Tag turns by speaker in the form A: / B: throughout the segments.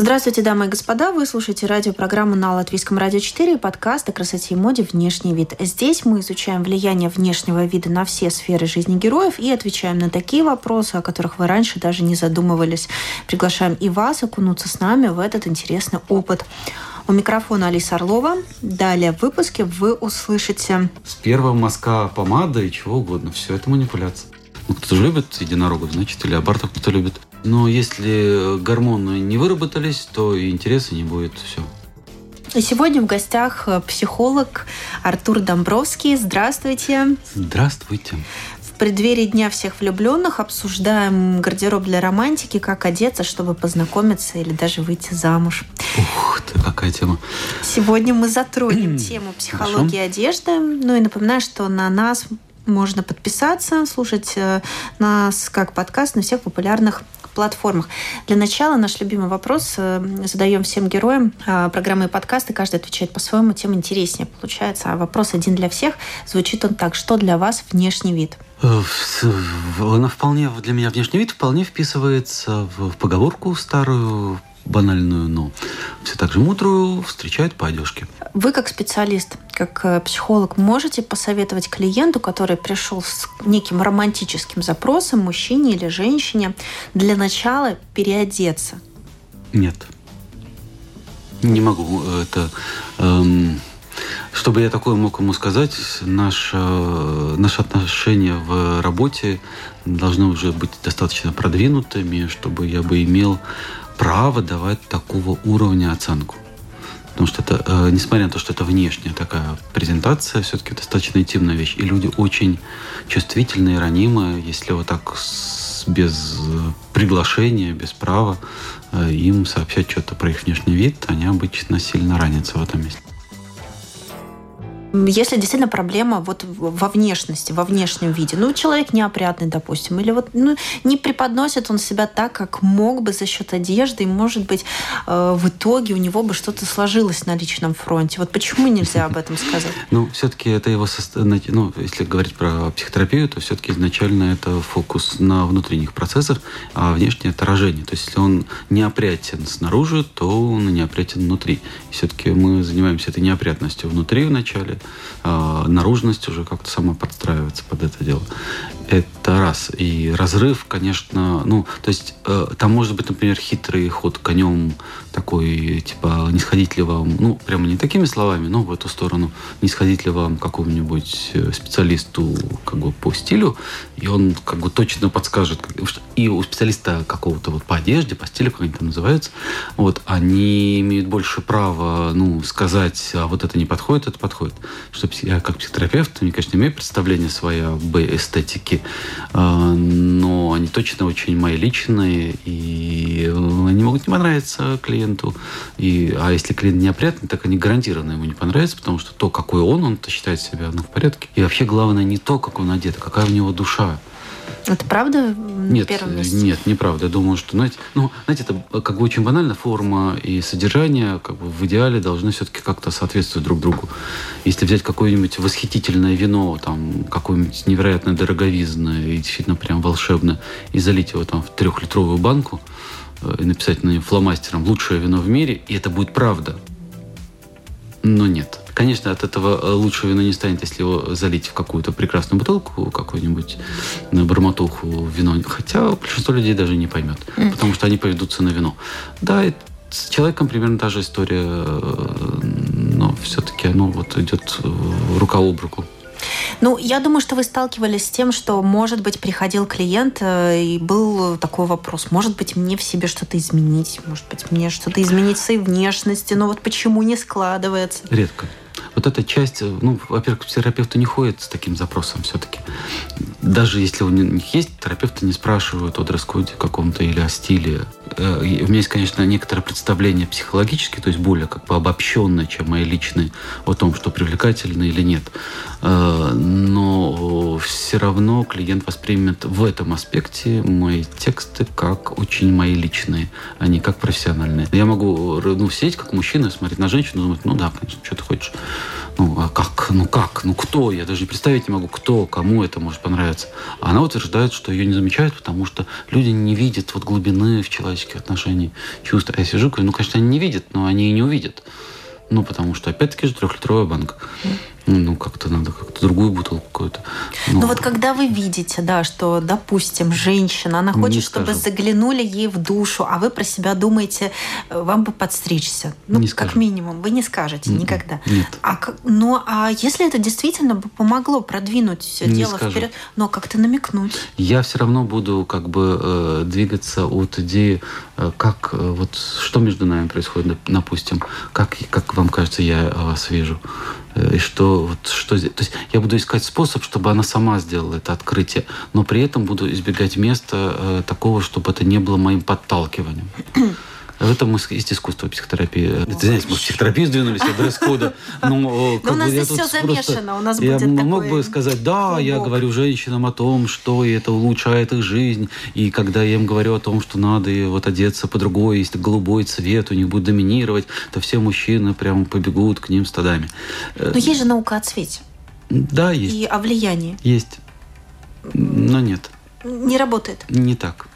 A: Здравствуйте, дамы и господа. Вы слушаете радиопрограмму на Латвийском радио 4 и подкаст о красоте и моде «Внешний вид». Здесь мы изучаем влияние внешнего вида на все сферы жизни героев и отвечаем на такие вопросы, о которых вы раньше даже не задумывались. Приглашаем и вас окунуться с нами в этот интересный опыт. У микрофона Алиса Орлова. Далее в выпуске вы услышите...
B: С первого мазка помада и чего угодно. Все это манипуляция. Ну, кто-то любит единорогов, значит, или абортов кто-то любит. Но если гормоны не выработались, то и интереса не будет. Все.
A: И сегодня в гостях э, психолог Артур Домбровский. Здравствуйте.
B: Здравствуйте.
A: В преддверии Дня всех влюбленных обсуждаем гардероб для романтики, как одеться, чтобы познакомиться или даже выйти замуж.
B: Ух ты, какая тема.
A: Сегодня мы затронем тему психологии Хорошо. одежды. Ну и напоминаю, что на нас можно подписаться, слушать э, нас как подкаст на всех популярных платформах. Для начала наш любимый вопрос э, задаем всем героям э, программы и подкасты. Каждый отвечает по-своему, тем интереснее получается. А вопрос один для всех. Звучит он так. Что для вас внешний вид?
B: Она вполне, для меня внешний вид вполне вписывается в поговорку старую банальную, но все так же мудрую встречают по одежке.
A: Вы как специалист, как э, психолог, можете посоветовать клиенту, который пришел с неким романтическим запросом, мужчине или женщине, для начала переодеться?
B: Нет. Не могу. Это... Эм, чтобы я такое мог ему сказать, наше, наши отношения в работе должны уже быть достаточно продвинутыми, чтобы я бы имел право давать такого уровня оценку. Потому что это, э, несмотря на то, что это внешняя такая презентация, все-таки достаточно интимная вещь. И люди очень чувствительные, ранимые, если вот так с, без приглашения, без права э, им сообщать что-то про их внешний вид, они обычно сильно ранятся в этом месте.
A: Если действительно проблема вот во внешности, во внешнем виде, ну, человек неопрятный, допустим, или вот ну, не преподносит он себя так, как мог бы за счет одежды, и, может быть, э, в итоге у него бы что-то сложилось на личном фронте. Вот почему нельзя об этом сказать?
B: Ну, все-таки это его состояние, ну, если говорить про психотерапию, то все-таки изначально это фокус на внутренних процессах, а внешнее отражение. То есть, если он неопрятен снаружи, то он неопрятен внутри. Все-таки мы занимаемся этой неопрятностью внутри вначале, наружность уже как-то сама подстраивается под это дело. Это раз. И разрыв, конечно, ну, то есть э, там может быть, например, хитрый ход конем такой, типа, не сходить ли вам, ну, прямо не такими словами, но в эту сторону, не сходить ли вам какому-нибудь э, специалисту как бы по стилю, и он как бы точно подскажет. И у специалиста какого-то вот по одежде, по стилю, как они там называются, вот, они имеют больше права, ну, сказать, а вот это не подходит, это подходит. Что я как психотерапевт, мне, конечно, имею представление свое об эстетике, а, но они точно очень мои личные, и они могут не понравиться клиенту. И, а если клиент неопрятный, так они гарантированно ему не понравятся, потому что то, какой он, он-то считает себя ну, в порядке. И вообще главное не то, как он одет, а какая у него душа.
A: Это правда?
B: Нет, нет, неправда. Я думаю, что, знаете, ну, знаете, это как бы очень банально, форма и содержание как бы в идеале должны все-таки как-то соответствовать друг другу. Если взять какое-нибудь восхитительное вино, там, какое-нибудь невероятно дороговизное и действительно прям волшебное, и залить его там в трехлитровую банку, э, и написать на нее фломастером «лучшее вино в мире», и это будет правда. Но нет. Конечно, от этого э, лучше вино не станет, если его залить в какую-то прекрасную бутылку, какую-нибудь на барматуху вино. Хотя большинство людей даже не поймет, mm. потому что они поведутся на вино. Да, с человеком примерно та же история, э, но все-таки оно вот идет рука об руку.
A: Ну, я думаю, что вы сталкивались с тем, что, может быть, приходил клиент э, и был такой вопрос, может быть, мне в себе что-то изменить, может быть, мне что-то изменить в своей внешности, но вот почему не складывается?
B: Редко вот эта часть, ну, во-первых, психотерапевты не ходят с таким запросом все-таки. Даже если у них есть, терапевты не спрашивают о дресс-коде каком-то или о стиле. Э, у меня есть, конечно, некоторое представление психологически, то есть более как бы обобщенное, чем мои личные, о том, что привлекательно или нет. Э, но все равно клиент воспримет в этом аспекте мои тексты как очень мои личные, а не как профессиональные. Я могу ну, сидеть как мужчина, смотреть на женщину, думать, ну да, конечно, что ты хочешь. Ну, а как, ну как, ну кто, я даже представить не могу, кто, кому это может понравиться. А она утверждает, что ее не замечают, потому что люди не видят вот глубины в человеческих отношениях, чувств. А я сижу, говорю, ну, конечно, они не видят, но они и не увидят. Ну, потому что, опять-таки же, трехлитровая банка. Ну, как-то надо как-то другую бутылку какую-то.
A: Ну, ну вот когда вы видите, да, что, допустим, женщина, она хочет, чтобы заглянули ей в душу, а вы про себя думаете, э, вам бы подстричься. Ну, не как скажу. минимум, вы не скажете Нет. никогда.
B: Нет.
A: А, ну, а если это действительно бы помогло продвинуть все не дело скажу. вперед, но как-то намекнуть?
B: Я все равно буду как бы э, двигаться от идеи, э, как э, вот что между нами происходит, допустим, как, как вам кажется, я вас вижу. Э, и что, вот, что. То есть я буду искать способ, чтобы она сама сделала это открытие, но при этом буду избегать места э, такого, чтобы это не было моим подталкиванием. В этом есть искусство психотерапии. Извиняюсь, мы в психотерапию сдвинулись от дресс-кода.
A: Но, но у нас здесь все замешано. У нас
B: я мог бы сказать, да, я говорю женщинам о том, что это улучшает их жизнь. И когда я им говорю о том, что надо вот одеться по-другому, если голубой цвет у них будет доминировать, то все мужчины прямо побегут к ним стадами.
A: Но есть же наука о цвете.
B: Да, есть.
A: И о влиянии.
B: Есть. Но нет.
A: Не работает.
B: Не так.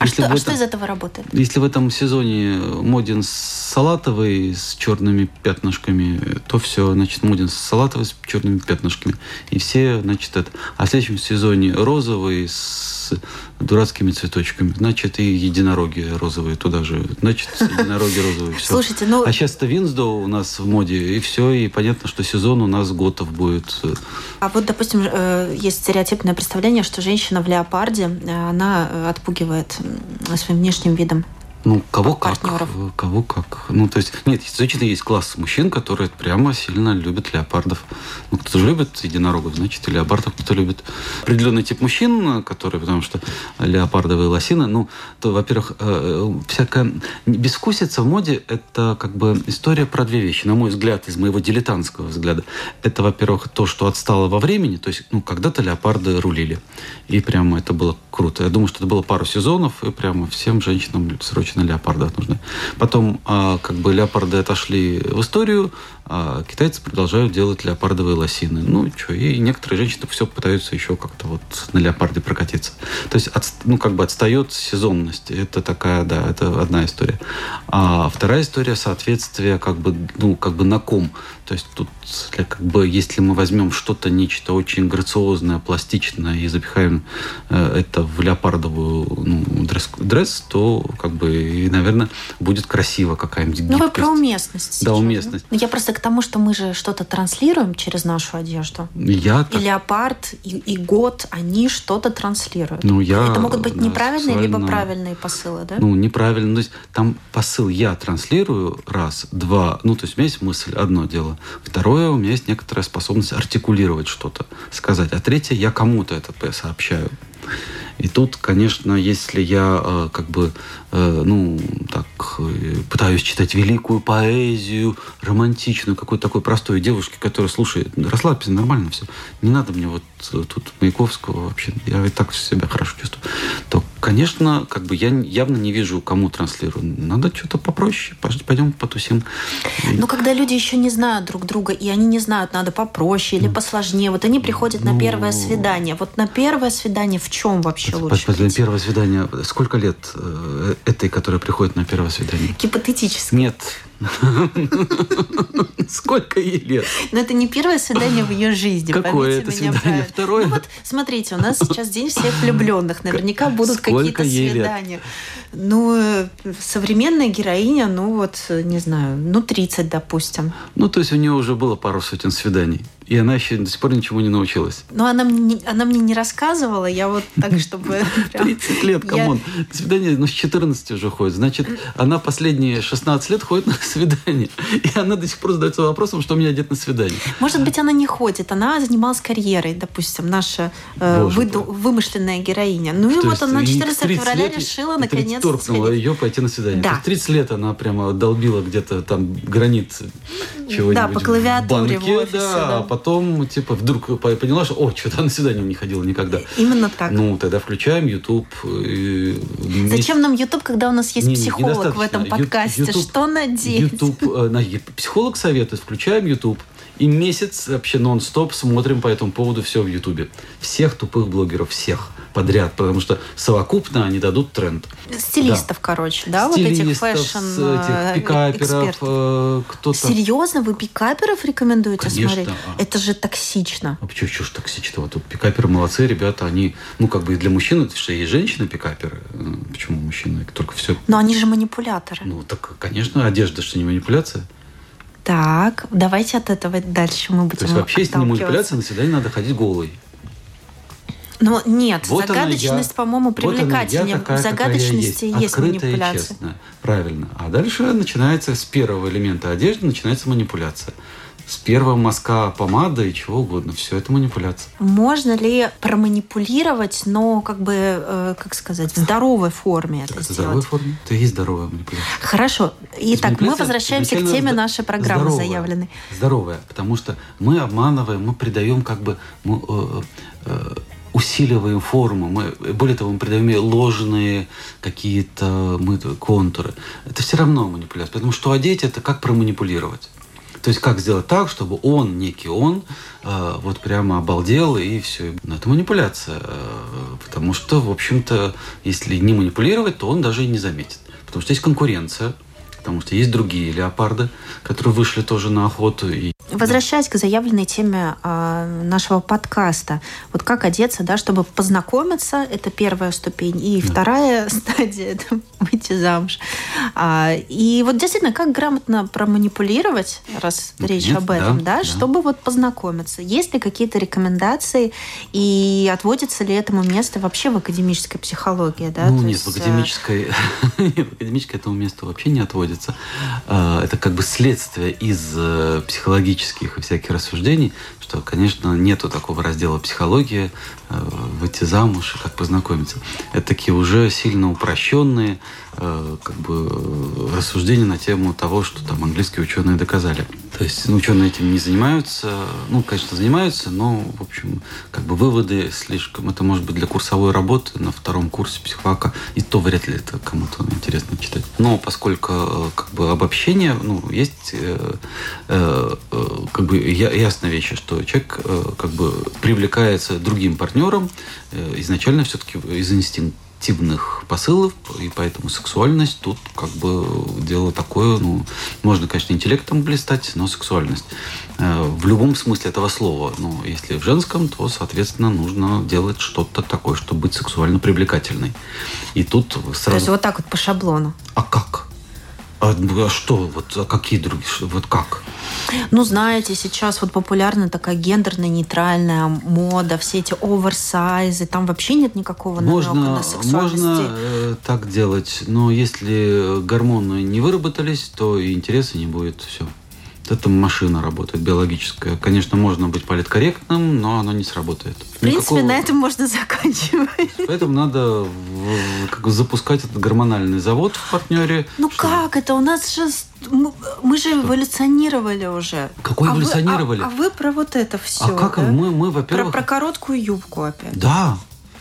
A: А, что, этом, а что из этого работает?
B: Если в этом сезоне моден салатовый с черными пятнышками, то все, значит, моден салатовый с черными пятнышками. И все, значит, это. А в следующем сезоне розовый с дурацкими цветочками. Значит, и единороги розовые туда же. Значит, единороги розовые. Все.
A: Слушайте, ну...
B: А сейчас-то Винсдоу у нас в моде, и все, и понятно, что сезон у нас готов будет.
A: А вот, допустим, э, есть стереотипное представление, что женщина в леопарде, э, она отпугивает своим внешним видом.
B: Ну, кого как, кого как. Ну, то есть, нет, точно есть класс мужчин, которые прямо сильно любят леопардов. Ну, кто-то же любит единорогов, значит, и леопардов кто-то любит. Определенный тип мужчин, которые, потому что леопардовые лосины, ну, то, во-первых, э, всякая бескусица в моде – это как бы история про две вещи, на мой взгляд, из моего дилетантского взгляда. Это, во-первых, то, что отстало во времени, то есть, ну, когда-то леопарды рулили, и прямо это было круто. Я думаю, что это было пару сезонов, и прямо всем женщинам срочно срочно леопардов нужны. Потом, а, как бы леопарды отошли в историю, а китайцы продолжают делать леопардовые лосины. Ну, что, и некоторые женщины все пытаются еще как-то вот на леопарде прокатиться. То есть, от, ну, как бы отстает сезонность. Это такая, да, это одна история. А вторая история соответствие как бы, ну, как бы на ком. То есть тут, как бы, если мы возьмем что-то, нечто очень грациозное, пластичное и запихаем э, это в леопардовую ну, дресс, дресс, то, как бы, и, наверное, будет красиво какая-нибудь
A: Ну, вы про уместность.
B: Да, уместность.
A: Ну, я просто к тому, что мы же что-то транслируем через нашу одежду.
B: Я
A: и так... леопард, и, и год, они что-то транслируют.
B: Ну, я,
A: Это могут быть неправильные, да, либо правильные посылы, да?
B: Ну, неправильно. То есть там посыл я транслирую раз, два. Ну, то есть у меня есть мысль, одно дело. Второе, у меня есть некоторая способность артикулировать что-то, сказать. А третье, я кому-то это сообщаю. И тут, конечно, если я э, как бы, э, ну, так, э, пытаюсь читать великую поэзию, романтичную, какой-то такой простой девушке, которая слушает, расслабься, нормально все, не надо мне вот тут Маяковского вообще, я и так себя хорошо чувствую, то, конечно, как бы я явно не вижу, кому транслирую. Надо что-то попроще, пойдем потусим.
A: Но когда люди еще не знают друг друга, и они не знают, надо попроще или посложнее, вот они приходят на ну, первое свидание. Вот на первое свидание в чем вообще лучше?
B: На первое свидание. Сколько лет э, этой, которая приходит на первое свидание?
A: Гипотетически.
B: Нет. Сколько ей лет?
A: Но это не первое свидание в ее жизни.
B: Какое это свидание? Второе?
A: Ну вот, смотрите, у нас сейчас день всех влюбленных. Наверняка будут какие-то свидания. Ну, э, современная героиня, ну вот, не знаю, ну 30, допустим.
B: Ну, то есть у нее уже было пару сотен свиданий. И она еще до сих пор ничего не научилась.
A: Но она мне, она мне не рассказывала, я вот так, чтобы...
B: 30 лет, come on. На свидание, ну, с 14 уже ходит. Значит, она последние 16 лет ходит на свидание. И она до сих пор задается вопросом, что мне одет на свидание.
A: Может быть, она не ходит, она занималась карьерой, допустим, наша э, выду, вымышленная героиня. Ну и вот она 14 февраля решила наконец
B: торкнула ее пойти на свидание. Да. 30 лет она прямо долбила где-то там гранит чего-нибудь.
A: Да, по клавиатуре в
B: офисе, да потом, типа, вдруг поняла, что, о, что-то на свидание не ходила никогда.
A: Именно так.
B: Ну, тогда включаем YouTube.
A: И... Зачем нам YouTube, когда у нас есть не, психолог в этом подкасте? YouTube, что надеть?
B: YouTube, э, на, психолог советует, включаем YouTube. И месяц вообще нон-стоп смотрим по этому поводу все в Ютубе. Всех тупых блогеров, всех подряд, потому что совокупно они дадут тренд.
A: Стилистов, да. короче, да, Стилистов, вот этих fashion этих
B: э, пикаперов, э, кто-то.
A: Серьезно, вы пикаперов рекомендуете Конечно. смотреть? А. Это же токсично.
B: А почему что ж токсично? Вот тут пикаперы молодцы, ребята, они, ну как бы для мужчин, это что есть женщины пикаперы, э, почему мужчины только все.
A: Но они же манипуляторы.
B: Ну так, конечно, одежда что не манипуляция.
A: Так, давайте от этого дальше мы будем То
B: есть вообще, если не манипуляция, на свидание надо ходить голой.
A: Но нет, вот загадочность, по-моему, привлекательнее. Вот в загадочности
B: есть,
A: есть манипуляция.
B: Честная. Правильно. А дальше начинается с первого элемента одежды начинается манипуляция с первого мазка помады и чего угодно. Все это манипуляция.
A: Можно ли проманипулировать, но как бы, э, как сказать, в здоровой форме
B: это,
A: это?
B: В здоровой форме. Это и есть здоровая манипуляция.
A: Хорошо. Итак, мы возвращаемся к теме нашей программы здоровая, заявленной.
B: Здоровая, потому что мы обманываем, мы придаем как бы... Мы, э, э, усиливаем форму, мы, более того, мы придаем ей ложные какие-то мы, контуры. Это все равно манипуляция. Потому что одеть это как проманипулировать. То есть как сделать так, чтобы он, некий он, э, вот прямо обалдел и все. Но это манипуляция. Э, потому что, в общем-то, если не манипулировать, то он даже и не заметит. Потому что есть конкуренция, потому что есть другие леопарды, которые вышли тоже на охоту. И...
A: Возвращаясь к заявленной теме э, нашего подкаста, вот как одеться, да, чтобы познакомиться, это первая ступень, и да. вторая стадия это выйти замуж. А, и вот действительно, как грамотно проманипулировать, раз ну, речь об этом, да, да, да, чтобы вот познакомиться. Есть ли какие-то рекомендации и отводится ли этому место вообще в академической психологии? Да?
B: Ну То нет, есть... в академической, в академической этому месту вообще не отводится находится. А, это как бы следствие из э, психологических и всяких рассуждений, что, конечно, нету такого раздела психология, э, выйти замуж и как познакомиться. Это такие уже сильно упрощенные э, как бы, рассуждения на тему того, что там английские ученые доказали. То есть ну, ученые этим не занимаются. Ну, конечно, занимаются, но, в общем, как бы выводы слишком... Это может быть для курсовой работы на втором курсе психфака. И то вряд ли это кому-то интересно читать. Но поскольку э, как бы обобщение, ну, есть э, э, э, как бы я, ясная вещь, что человек э, как бы привлекается другим партнером э, изначально все-таки из инстинкта активных посылов, и поэтому сексуальность тут как бы дело такое, ну, можно, конечно, интеллектом блистать, но сексуальность э, в любом смысле этого слова. Ну, если в женском, то, соответственно, нужно делать что-то такое, чтобы быть сексуально привлекательной. И тут сразу... То
A: есть вот так вот по шаблону?
B: А как? А, а что? Вот а какие другие? Вот как?
A: Ну, знаете, сейчас вот популярна такая гендерная нейтральная мода, все эти оверсайзы, там вообще нет никакого
B: можно,
A: намека на сексуальности.
B: Можно э, так делать, но если гормоны не выработались, то и интереса не будет. Все это машина работает, биологическая. Конечно, можно быть политкорректным, но оно не сработает.
A: В принципе, Никакого... на этом можно заканчивать.
B: Поэтому надо как, запускать этот гормональный завод в партнере.
A: Ну что... как это? У нас же мы, мы же что? эволюционировали уже.
B: Какой а эволюционировали?
A: Вы, а, а вы про вот это все. А
B: как
A: да?
B: мы, мы во-первых...
A: Про, про короткую юбку опять.
B: Да,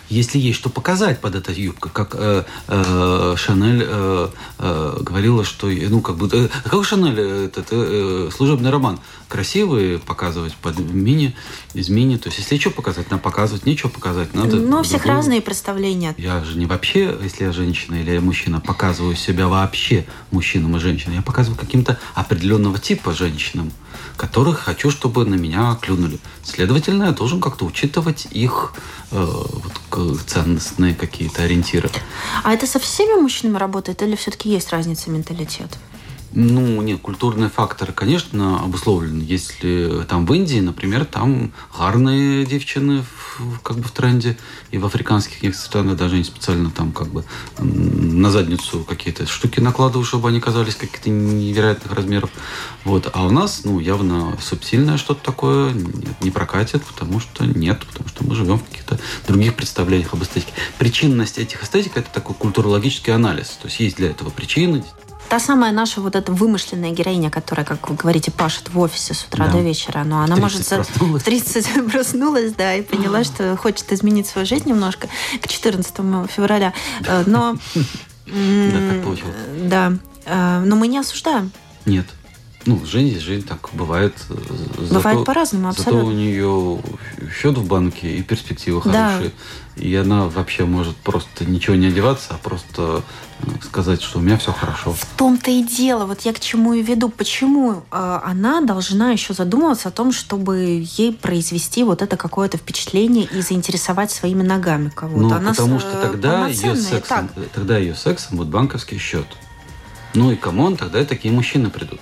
B: если есть что показать под этой юбкой, как э, э, Шанель э, э, говорила, что, ну, как бы, э, какой Шанель э, этот э, служебный роман красивый показывать под мини, из мини, то есть если что показать, надо показывать, нечего показать, надо.
A: Ну, у всех другую. разные представления.
B: Я же не вообще, если я женщина или я мужчина, показываю себя вообще мужчинам и женщинам, я показываю каким-то определенного типа женщинам которых хочу, чтобы на меня клюнули. Следовательно, я должен как-то учитывать их э, вот, ценностные какие-то ориентиры.
A: А это со всеми мужчинами работает или все-таки есть разница менталитета?
B: Ну, нет, культурные факторы, конечно, обусловлены. Если там в Индии, например, там гарные девчины в, как бы в тренде, и в африканских некоторых странах даже они специально там как бы на задницу какие-то штуки накладывают, чтобы они казались каких-то невероятных размеров. Вот. А у нас, ну, явно субтильное что-то такое не прокатит, потому что нет, потому что мы живем в каких-то других представлениях об эстетике. Причинность этих эстетик – это такой культурологический анализ. То есть есть для этого причины,
A: та самая наша вот эта вымышленная героиня, которая, как вы говорите, пашет в офисе с утра да. до вечера, но она может...
B: Проснулась.
A: 30 проснулась, да, и поняла, что хочет изменить свою жизнь немножко к 14 февраля. Э, но...
B: Да, так получилось.
A: Да. Э, но мы не осуждаем.
B: Нет. Ну, жизнь, жизнь так бывает.
A: Бывает по-разному, абсолютно.
B: Зато у нее счет в банке и перспективы да. хорошие. И она вообще может просто ничего не одеваться, а просто ну, сказать, что у меня все хорошо.
A: В том-то и дело. Вот я к чему и веду. Почему э, она должна еще задумываться о том, чтобы ей произвести вот это какое-то впечатление и заинтересовать своими ногами кого-то?
B: Ну,
A: она
B: потому что тогда ее, сексом, тогда ее сексом будет банковский счет. Ну и come on, тогда и такие мужчины придут.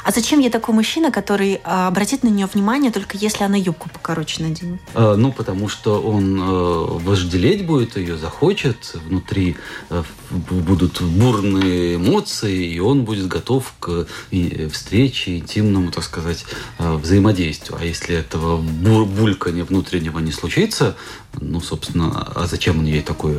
A: А зачем ей такой мужчина, который а, обратит на нее внимание только если она юбку покороче наденет?
B: А, ну, потому что он а, вожделеть будет ее, захочет, внутри а, будут бурные эмоции, и он будет готов к и, встрече, интимному, так сказать, взаимодействию. А если этого бур булькания внутреннего не случится, ну, собственно, а зачем он ей такой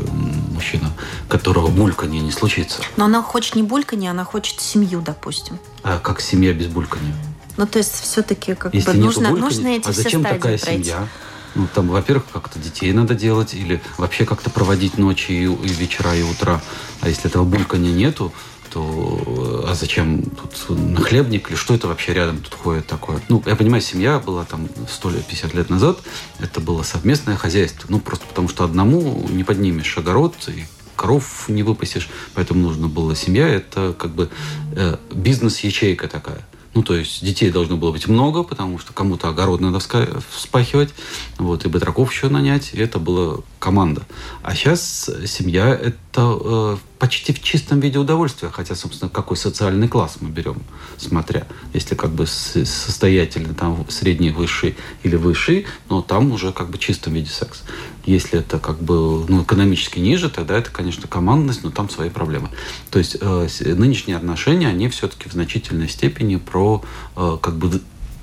B: мужчина, которого бульканье не случится?
A: Но она хочет не бульканье, она хочет семью, допустим.
B: А как семья без бульканья?
A: Ну, то есть все-таки как
B: Если
A: бы нужно,
B: бульканья,
A: нужно эти
B: а зачем
A: все
B: такая
A: пройти?
B: семья? Ну, там, во-первых, как-то детей надо делать, или вообще как-то проводить ночи и, и вечера, и утра. А если этого бульканья нету, то а зачем тут нахлебник или что это вообще рядом тут ходит такое? Ну, я понимаю, семья была там 150 лет назад, это было совместное хозяйство. Ну, просто потому что одному не поднимешь огород и коров не выпасешь, поэтому нужно было семья. Это как бы э, бизнес-ячейка такая. Ну, то есть детей должно было быть много, потому что кому-то огород надо вспахивать, вот, и батраков еще нанять, и это была команда. А сейчас семья – это э, почти в чистом виде удовольствия, хотя, собственно, какой социальный класс мы берем, смотря. Если как бы состоятельный, там, средний, высший или высший, но там уже как бы в чистом виде секс. Если это как бы ну, экономически ниже, тогда это, конечно, командность, но там свои проблемы. То есть э, нынешние отношения, они все-таки в значительной степени про э, как бы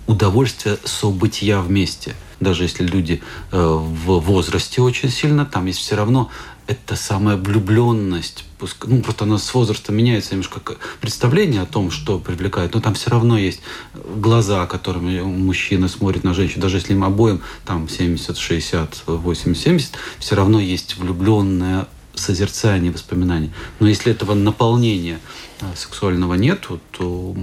B: удовольствие события вместе. Даже если люди э, в возрасте очень сильно, там есть все равно эта самая влюбленность, ну, просто она с возрастом меняется немножко представление о том, что привлекает, но там все равно есть глаза, которыми мужчина смотрит на женщину, даже если им обоим там 70, 60, 80, 70, все равно есть влюбленное созерцание, воспоминания. Но если этого наполнения э, сексуального нету, то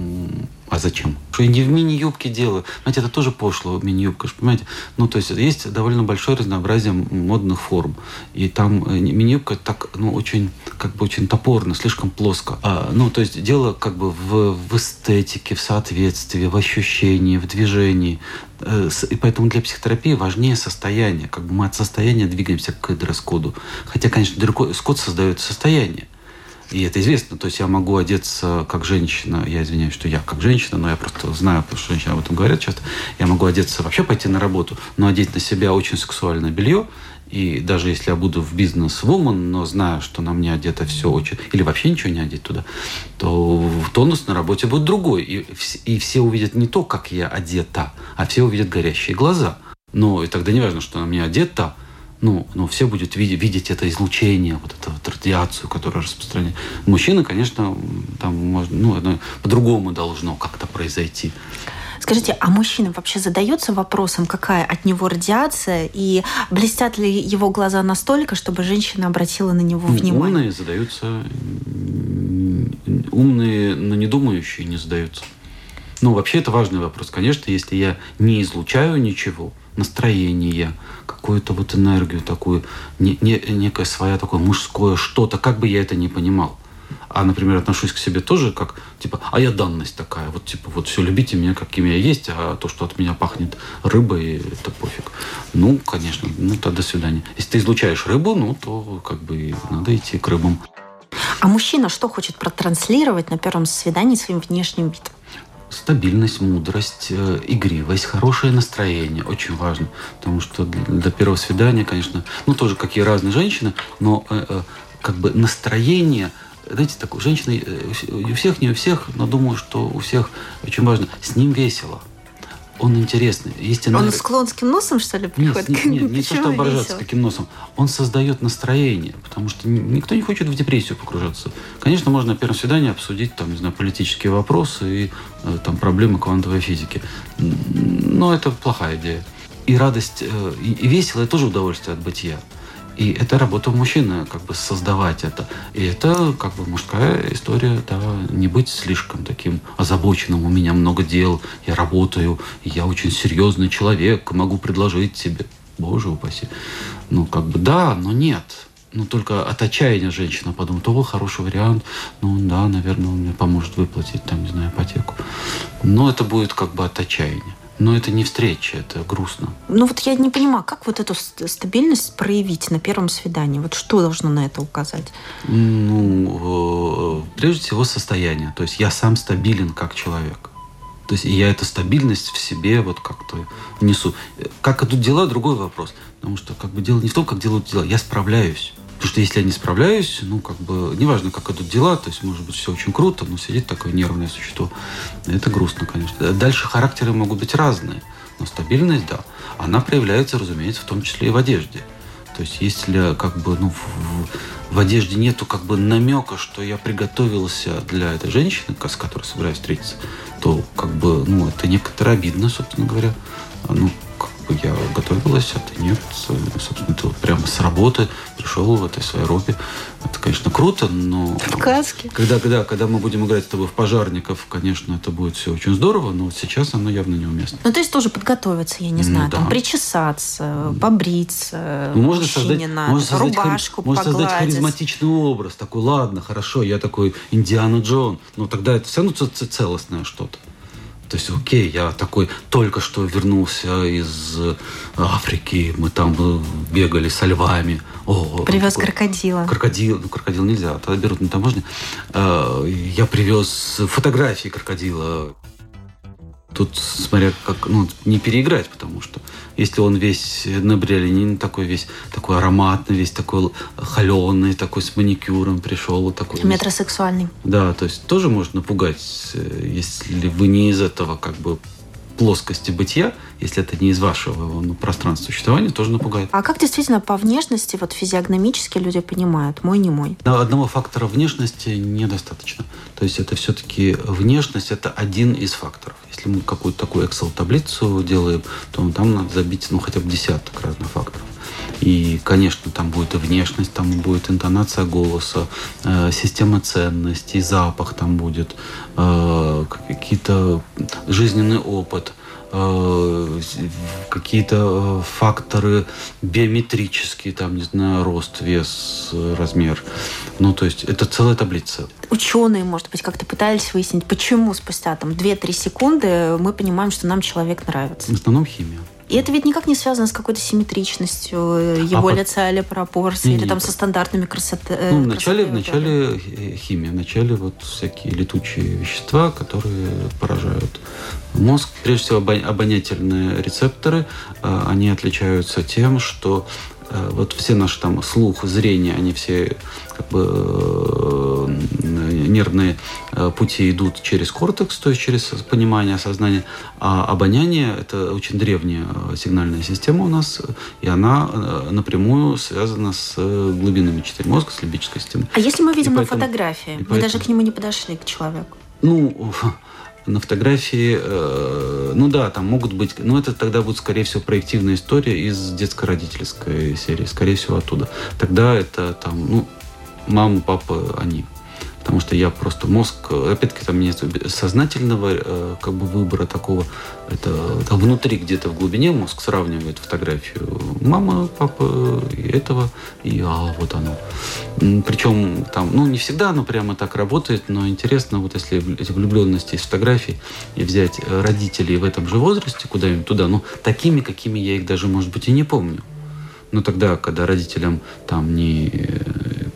B: а зачем? Что я не в мини-юбке делаю. Знаете, это тоже пошло, мини-юбка, понимаете? Ну, то есть есть довольно большое разнообразие модных форм. И там э, мини-юбка так, ну, очень, как бы очень топорно, слишком плоско. А, ну, то есть дело как бы в, в эстетике, в соответствии, в ощущении, в движении. Э, и поэтому для психотерапии важнее состояние. Как бы мы от состояния двигаемся к дресс-коду. Хотя, конечно, дресс-код создает состояние. И это известно. То есть я могу одеться как женщина. Я извиняюсь, что я как женщина, но я просто знаю, потому что женщины об этом говорят часто. Я могу одеться, вообще пойти на работу, но одеть на себя очень сексуальное белье. И даже если я буду в бизнес-вумен, но знаю, что на мне одето все очень... Или вообще ничего не одеть туда, то тонус на работе будет другой. И, и все увидят не то, как я одета, а все увидят горящие глаза. Но и тогда не важно, что на мне одета, ну, ну, все будут видеть, видеть это излучение, вот эту вот радиацию, которая распространяется. Мужчина, конечно, там ну, по-другому должно как-то произойти.
A: Скажите, а мужчина вообще задается вопросом, какая от него радиация, и блестят ли его глаза настолько, чтобы женщина обратила на него ну, внимание?
B: Умные задаются, умные, но не думающие не задаются. Ну, вообще это важный вопрос. Конечно, если я не излучаю ничего, настроение, какую-то вот энергию такую, не, не, некое свое такое мужское что-то, как бы я это ни понимал. А, например, отношусь к себе тоже как, типа, а я данность такая, вот, типа, вот все, любите меня, каким я есть, а то, что от меня пахнет рыбой, это пофиг. Ну, конечно, ну, то до свидания. Если ты излучаешь рыбу, ну, то, как бы, надо идти к рыбам.
A: А мужчина что хочет протранслировать на первом свидании своим внешним видом?
B: Стабильность, мудрость, э, игривость, хорошее настроение. Очень важно. Потому что для первого свидания, конечно, ну тоже какие разные женщины, но э, э, как бы настроение, знаете, так у женщины, у всех, не у всех, но думаю, что у всех очень важно, с ним весело. Он интересный.
A: Энерг... Он с клонским носом, что ли,
B: приходит? Нет, нет, нет не то, что оборжаться с каким носом. Он создает настроение, потому что никто не хочет в депрессию погружаться. Конечно, можно на первом свидании обсудить, там, не знаю, политические вопросы и э, там, проблемы квантовой физики. Но это плохая идея. И радость, э, и весело – это тоже удовольствие от бытия. И это работа мужчины, как бы создавать это. И это как бы мужская история, да, не быть слишком таким озабоченным. У меня много дел, я работаю, я очень серьезный человек, могу предложить тебе. Боже упаси. Ну, как бы да, но нет. Ну, только от отчаяния женщина подумает, о, хороший вариант, ну, да, наверное, он мне поможет выплатить, там, не знаю, ипотеку. Но это будет как бы от отчаяния. Но это не встреча, это грустно.
A: Ну вот я не понимаю, как вот эту стабильность проявить на первом свидании? Вот что должно на это указать?
B: Ну, э, прежде всего состояние. То есть я сам стабилен как человек. То есть я эту стабильность в себе вот как-то несу. Как идут дела, другой вопрос. Потому что как бы дело не в том, как делают дела. Я справляюсь. Потому что если я не справляюсь, ну, как бы, неважно, как идут дела, то есть, может быть, все очень круто, но сидит такое нервное существо. Это грустно, конечно. Дальше характеры могут быть разные, но стабильность, да, она проявляется, разумеется, в том числе и в одежде. То есть, если как бы, ну, в, в одежде нету как бы намека, что я приготовился для этой женщины, с которой собираюсь встретиться, то как бы, ну, это некоторо обидно, собственно говоря. Ну, я готовилась, а ты нет. Собственно, ты вот прямо с работы пришел в этой своей робе. Это, конечно, круто, но...
A: В каске.
B: Когда, когда, когда мы будем играть с тобой в пожарников, конечно, это будет все очень здорово, но вот сейчас оно явно неуместно.
A: Ну, то есть тоже подготовиться, я не знаю, ну, да. там причесаться, побриться,
B: ну, можно создать, можно создать рубашку Можно создать харизматичный образ, такой, ладно, хорошо, я такой Индиана Джон, но тогда это все равно целостное что-то. То есть, окей, я такой только что вернулся из Африки, мы там бегали со львами.
A: О, Привез такой, крокодила.
B: Крокодил, ну, крокодил нельзя, тогда берут на таможне. Э, я привез фотографии крокодила. Тут, смотря как, ну, не переиграть, потому что если он весь набриолинин, такой весь такой ароматный, весь такой холеный, такой с маникюром пришел. Вот такой
A: Метросексуальный.
B: Да, то есть тоже может напугать, э, если вы не из этого как бы плоскости бытия, если это не из вашего ну, пространства существования, тоже напугает.
A: А как действительно по внешности, вот физиогномически люди понимают, мой, не мой?
B: Одного фактора внешности недостаточно. То есть это все-таки внешность, это один из факторов. Если мы какую-то такую Excel-таблицу делаем, то там надо забить ну, хотя бы десяток разных факторов. И, конечно, там будет и внешность, там будет интонация голоса, э, система ценностей, запах там будет, э, какие-то жизненный опыт э, какие-то э, факторы биометрические, там, не знаю, рост, вес, размер. Ну, то есть это целая таблица.
A: Ученые, может быть, как-то пытались выяснить, почему спустя там 2-3 секунды мы понимаем, что нам человек нравится.
B: В основном химия.
A: И это ведь никак не связано с какой-то симметричностью э, его а лица или пропорций, или там со стандартными красоты.
B: Э, ну, вначале, вначале химия, вначале вот всякие летучие вещества, которые поражают мозг. Прежде всего, обонятельные рецепторы, э, они отличаются тем, что Э, вот все наши там слух, зрение, они все как бы э, нервные э, пути идут через кортекс, то есть через понимание, сознание, а обоняние – это очень древняя сигнальная система у нас, и она напрямую связана с глубинами четыре мозга, с лимбической системой.
A: А если мы видим и на поэтому, фотографии, мы поэтому, даже к нему не подошли, к человеку?
B: Ну, на фотографии, э, ну да, там могут быть, но это тогда будет, скорее всего, проективная история из детско-родительской серии, скорее всего, оттуда. Тогда это там, ну, мама, папа, они потому что я просто мозг, опять-таки там нет сознательного э, как бы выбора такого, это там внутри где-то в глубине мозг сравнивает фотографию мама, папа и этого, и а, вот оно. Причем там, ну не всегда оно прямо так работает, но интересно, вот если эти влюбленности из фотографий и взять родителей в этом же возрасте куда-нибудь туда, ну такими, какими я их даже, может быть, и не помню. Но тогда, когда родителям там не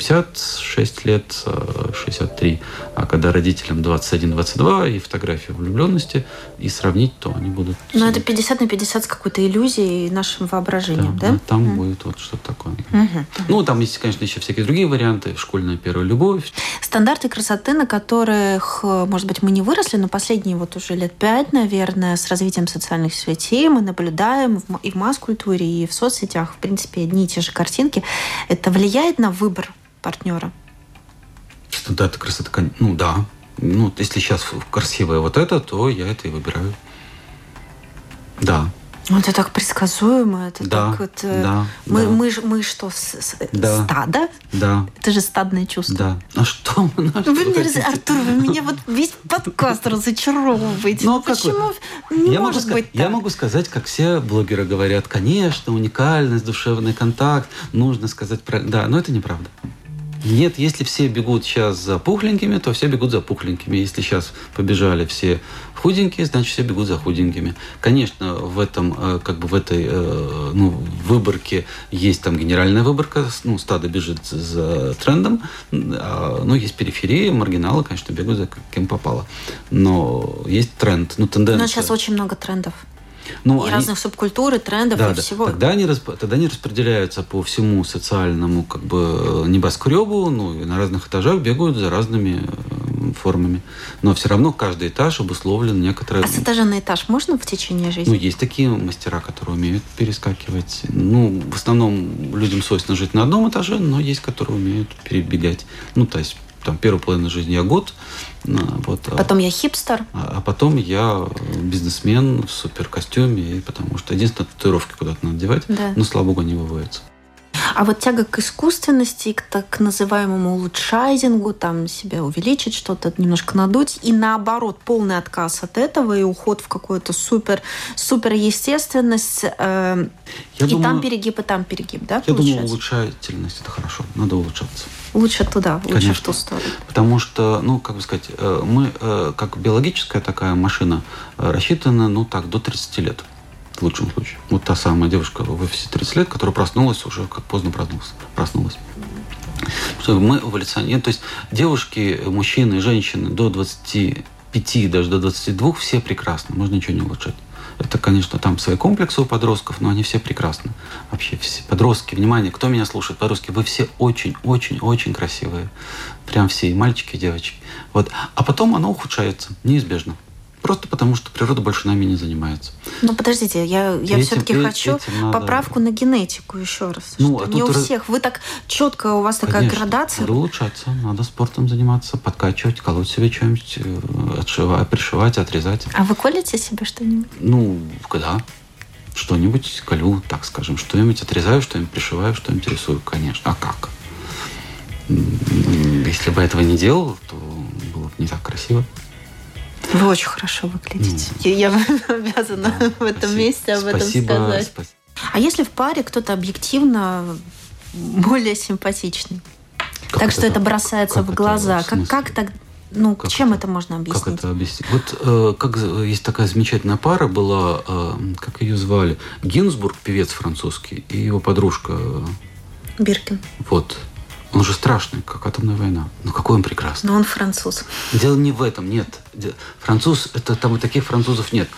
B: 56 лет, 63, а когда родителям 21-22 и фотография влюбленности, и сравнить, то они будут...
A: Ну, это 50 на 50 с какой-то иллюзией и нашим воображением, да? да?
B: там mm. будет вот что-то такое. Mm-hmm. Ну, там есть, конечно, еще всякие другие варианты. Школьная первая любовь.
A: Стандарты красоты, на которых, может быть, мы не выросли, но последние вот уже лет пять, наверное, с развитием социальных сетей мы наблюдаем и в масс-культуре, и в соцсетях, в принципе, одни и те же картинки. Это влияет на выбор партнера?
B: Стандарты красоты, ну да. Ну, если сейчас красивое вот это, то я это и выбираю. Да.
A: Ну, это так предсказуемо, это
B: да,
A: так вот...
B: Э, да,
A: мы,
B: да.
A: мы, мы что, с,
B: да,
A: стадо?
B: Да.
A: Это же стадное чувство.
B: Да. А что мы на
A: вы меня, раз... Артур, вы меня вот весь подкаст разочаровываете.
B: Ну,
A: ну почему?
B: Вы? Не я может могу быть Я могу сказать, как все блогеры говорят, конечно, уникальность, душевный контакт, нужно сказать про... Да, но это неправда. Нет, если все бегут сейчас за пухленькими, то все бегут за пухленькими. Если сейчас побежали все худенькие, значит все бегут за худенькими. Конечно, в этом, э, как бы в этой э, ну, выборке есть там генеральная выборка, ну, стадо бежит за трендом, а, но есть периферия, маргиналы, конечно, бегают за кем попало. Но есть тренд, ну, тенденция.
A: Но сейчас очень много трендов.
B: Ну,
A: и
B: они...
A: разных субкультур, и трендов,
B: да,
A: и
B: да.
A: всего.
B: Тогда они, расп... Тогда они распределяются по всему социальному как бы небоскребу, ну, и на разных этажах бегают за разными э, формами. Но все равно каждый этаж обусловлен некоторым...
A: А с этажа на этаж можно в течение жизни?
B: Ну, есть такие мастера, которые умеют перескакивать. Ну, в основном людям свойственно жить на одном этаже, но есть, которые умеют перебегать. Ну, то есть там первую половину жизни я год. А, вот,
A: а потом я хипстер.
B: А, а потом я бизнесмен в супер костюме, потому что единственное татуировки куда-то надевать, да. но слава богу не выводятся.
A: А вот тяга к искусственности, к так называемому улучшайзингу, там себя увеличить, что-то немножко надуть, и наоборот, полный отказ от этого и уход в какую-то супер, супер естественность. Э, я и думаю, там перегиб, и там перегиб, да,
B: Я получается? думаю, улучшательность – это хорошо, надо улучшаться.
A: Лучше туда, лучше
B: Конечно.
A: в ту сторону.
B: Потому что, ну, как бы сказать, э, мы, э, как биологическая такая машина, э, рассчитана, ну, так, до 30 лет в лучшем случае. Вот та самая девушка в офисе 30 лет, которая проснулась уже, как поздно проснулась. проснулась. Мы эволюционируем. То есть девушки, мужчины, женщины до 25, даже до 22 все прекрасны. Можно ничего не улучшать. Это, конечно, там свои комплексы у подростков, но они все прекрасны. Вообще все подростки, внимание, кто меня слушает, подростки, вы все очень-очень-очень красивые. Прям все, и мальчики, и девочки. Вот. А потом оно ухудшается, неизбежно. Просто потому, что природа больше нами не занимается.
A: Ну, подождите, я, я все-таки хочу надо... поправку на генетику еще раз. Ну, а не у раз... всех. Вы так четко, у вас такая
B: Конечно,
A: градация.
B: Надо улучшаться, надо спортом заниматься, подкачивать, колоть себе что-нибудь, э, отшивать, пришивать, отрезать.
A: А вы колите себе что-нибудь?
B: Ну, когда? Что-нибудь колю, так скажем, что-нибудь отрезаю, что-нибудь пришиваю, что-нибудь рисую, конечно. А как? Если бы этого не делал, то было бы не так красиво.
A: Вы очень хорошо выглядите. Mm. Я обязана да, в этом спасибо. месте об
B: спасибо,
A: этом сказать.
B: Спасибо.
A: А если в паре кто-то объективно более симпатичный? Как так это, что это бросается как в глаза. Это, как, как так ну, как чем это, это можно объяснить?
B: Как это объяснить? Вот э, как есть такая замечательная пара была, э, как ее звали, Гинзбург, певец французский, и его подружка.
A: Биркин.
B: Вот. Он же страшный, как атомная война. Но какой он прекрасный.
A: Но он француз.
B: Дело не в этом, нет. Француз, это там и таких французов нет.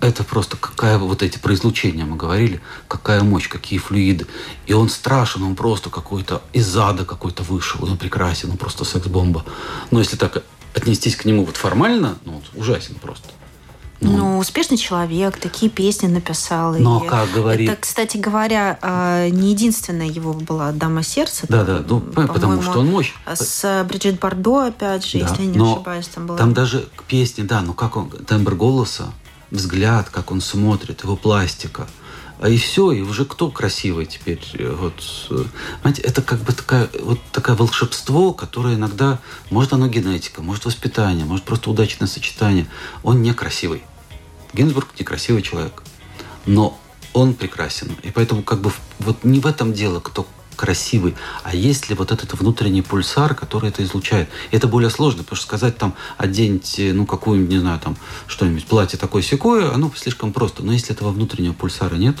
B: Это просто какая вот эти про излучения мы говорили, какая мощь, какие флюиды. И он страшен, он просто какой-то из ада какой-то вышел, он прекрасен, он просто секс-бомба. Но если так отнестись к нему вот формально, ну, он ужасен просто.
A: Ну, ну, успешный человек, такие песни написал.
B: Но, и как говорит...
A: Это, кстати говоря, а, не единственная его была «Дама сердца».
B: Да, да, ну, потому что он мощь.
A: С Бриджит Бардо, опять же, да, если я не ошибаюсь, там была.
B: Там даже песни, да, ну как он, тембр голоса, взгляд, как он смотрит, его пластика. А и все, и уже кто красивый теперь? Вот, знаете, это как бы такая, вот такое волшебство, которое иногда, может оно генетика, может воспитание, может просто удачное сочетание. Он некрасивый. Гинзбург некрасивый человек. Но он прекрасен. И поэтому как бы вот не в этом дело, кто красивый, а есть ли вот этот внутренний пульсар, который это излучает. И это более сложно, потому что сказать там, оденьте, ну, какую-нибудь, не знаю, там, что-нибудь, платье такое секое, оно слишком просто. Но если этого внутреннего пульсара нет,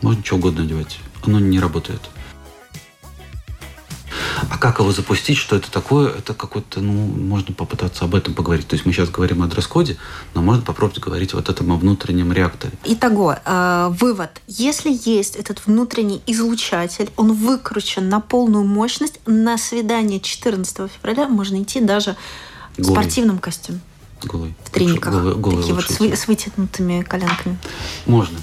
B: можно что угодно одевать. Оно не работает. А как его запустить, что это такое? Это какой-то, ну, можно попытаться об этом поговорить. То есть мы сейчас говорим о дресс-коде, но можно попробовать говорить вот этом о внутреннем реакторе.
A: Итого, э, вывод. Если есть этот внутренний излучатель, он выкручен на полную мощность, на свидание 14 февраля можно идти даже в
B: Голый.
A: спортивном костюме.
B: Голый.
A: В трениках.
B: Голый, голый
A: Такие вот с, вы- с вытянутыми коленками.
B: Можно.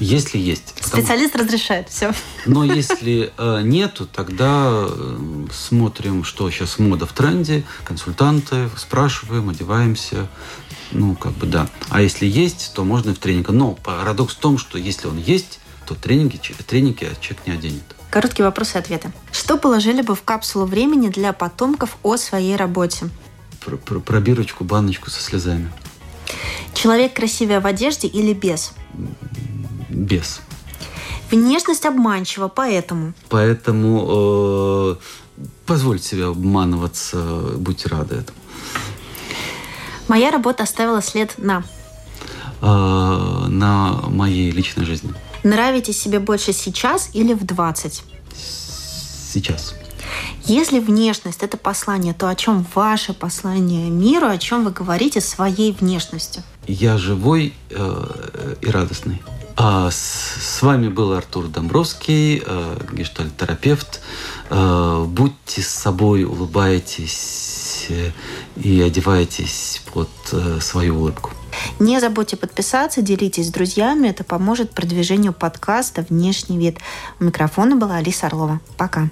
B: Если есть. Потому-
A: Специалист разрешает. Все.
B: Но если э, нету, тогда э, смотрим, что сейчас мода в тренде, консультанты, спрашиваем, одеваемся. Ну, как бы да. А если есть, то можно и в тренинг. Но парадокс в том, что если он есть, то тренинги, тренинги человек не оденет.
A: Короткие вопросы и ответы. Что положили бы в капсулу времени для потомков о своей работе?
B: Про, про- пробирочку, баночку со слезами.
A: Человек красивее в одежде или без?
B: Без.
A: Внешность обманчива, поэтому
B: Поэтому э, позвольте себе обманываться, будьте рады этому.
A: моя работа оставила след на
B: Э, на моей личной жизни.
A: Нравитесь себе больше сейчас или в 20?
B: Сейчас.
A: Если внешность – это послание, то о чем ваше послание миру, о чем вы говорите своей внешностью?
B: Я живой э, и радостный. А с, вами был Артур Домбровский, э, гештальт-терапевт. Э, будьте с собой, улыбайтесь э, и одевайтесь под свою улыбку.
A: Не забудьте подписаться, делитесь с друзьями. Это поможет продвижению подкаста «Внешний вид». У микрофона была Алиса Орлова. Пока.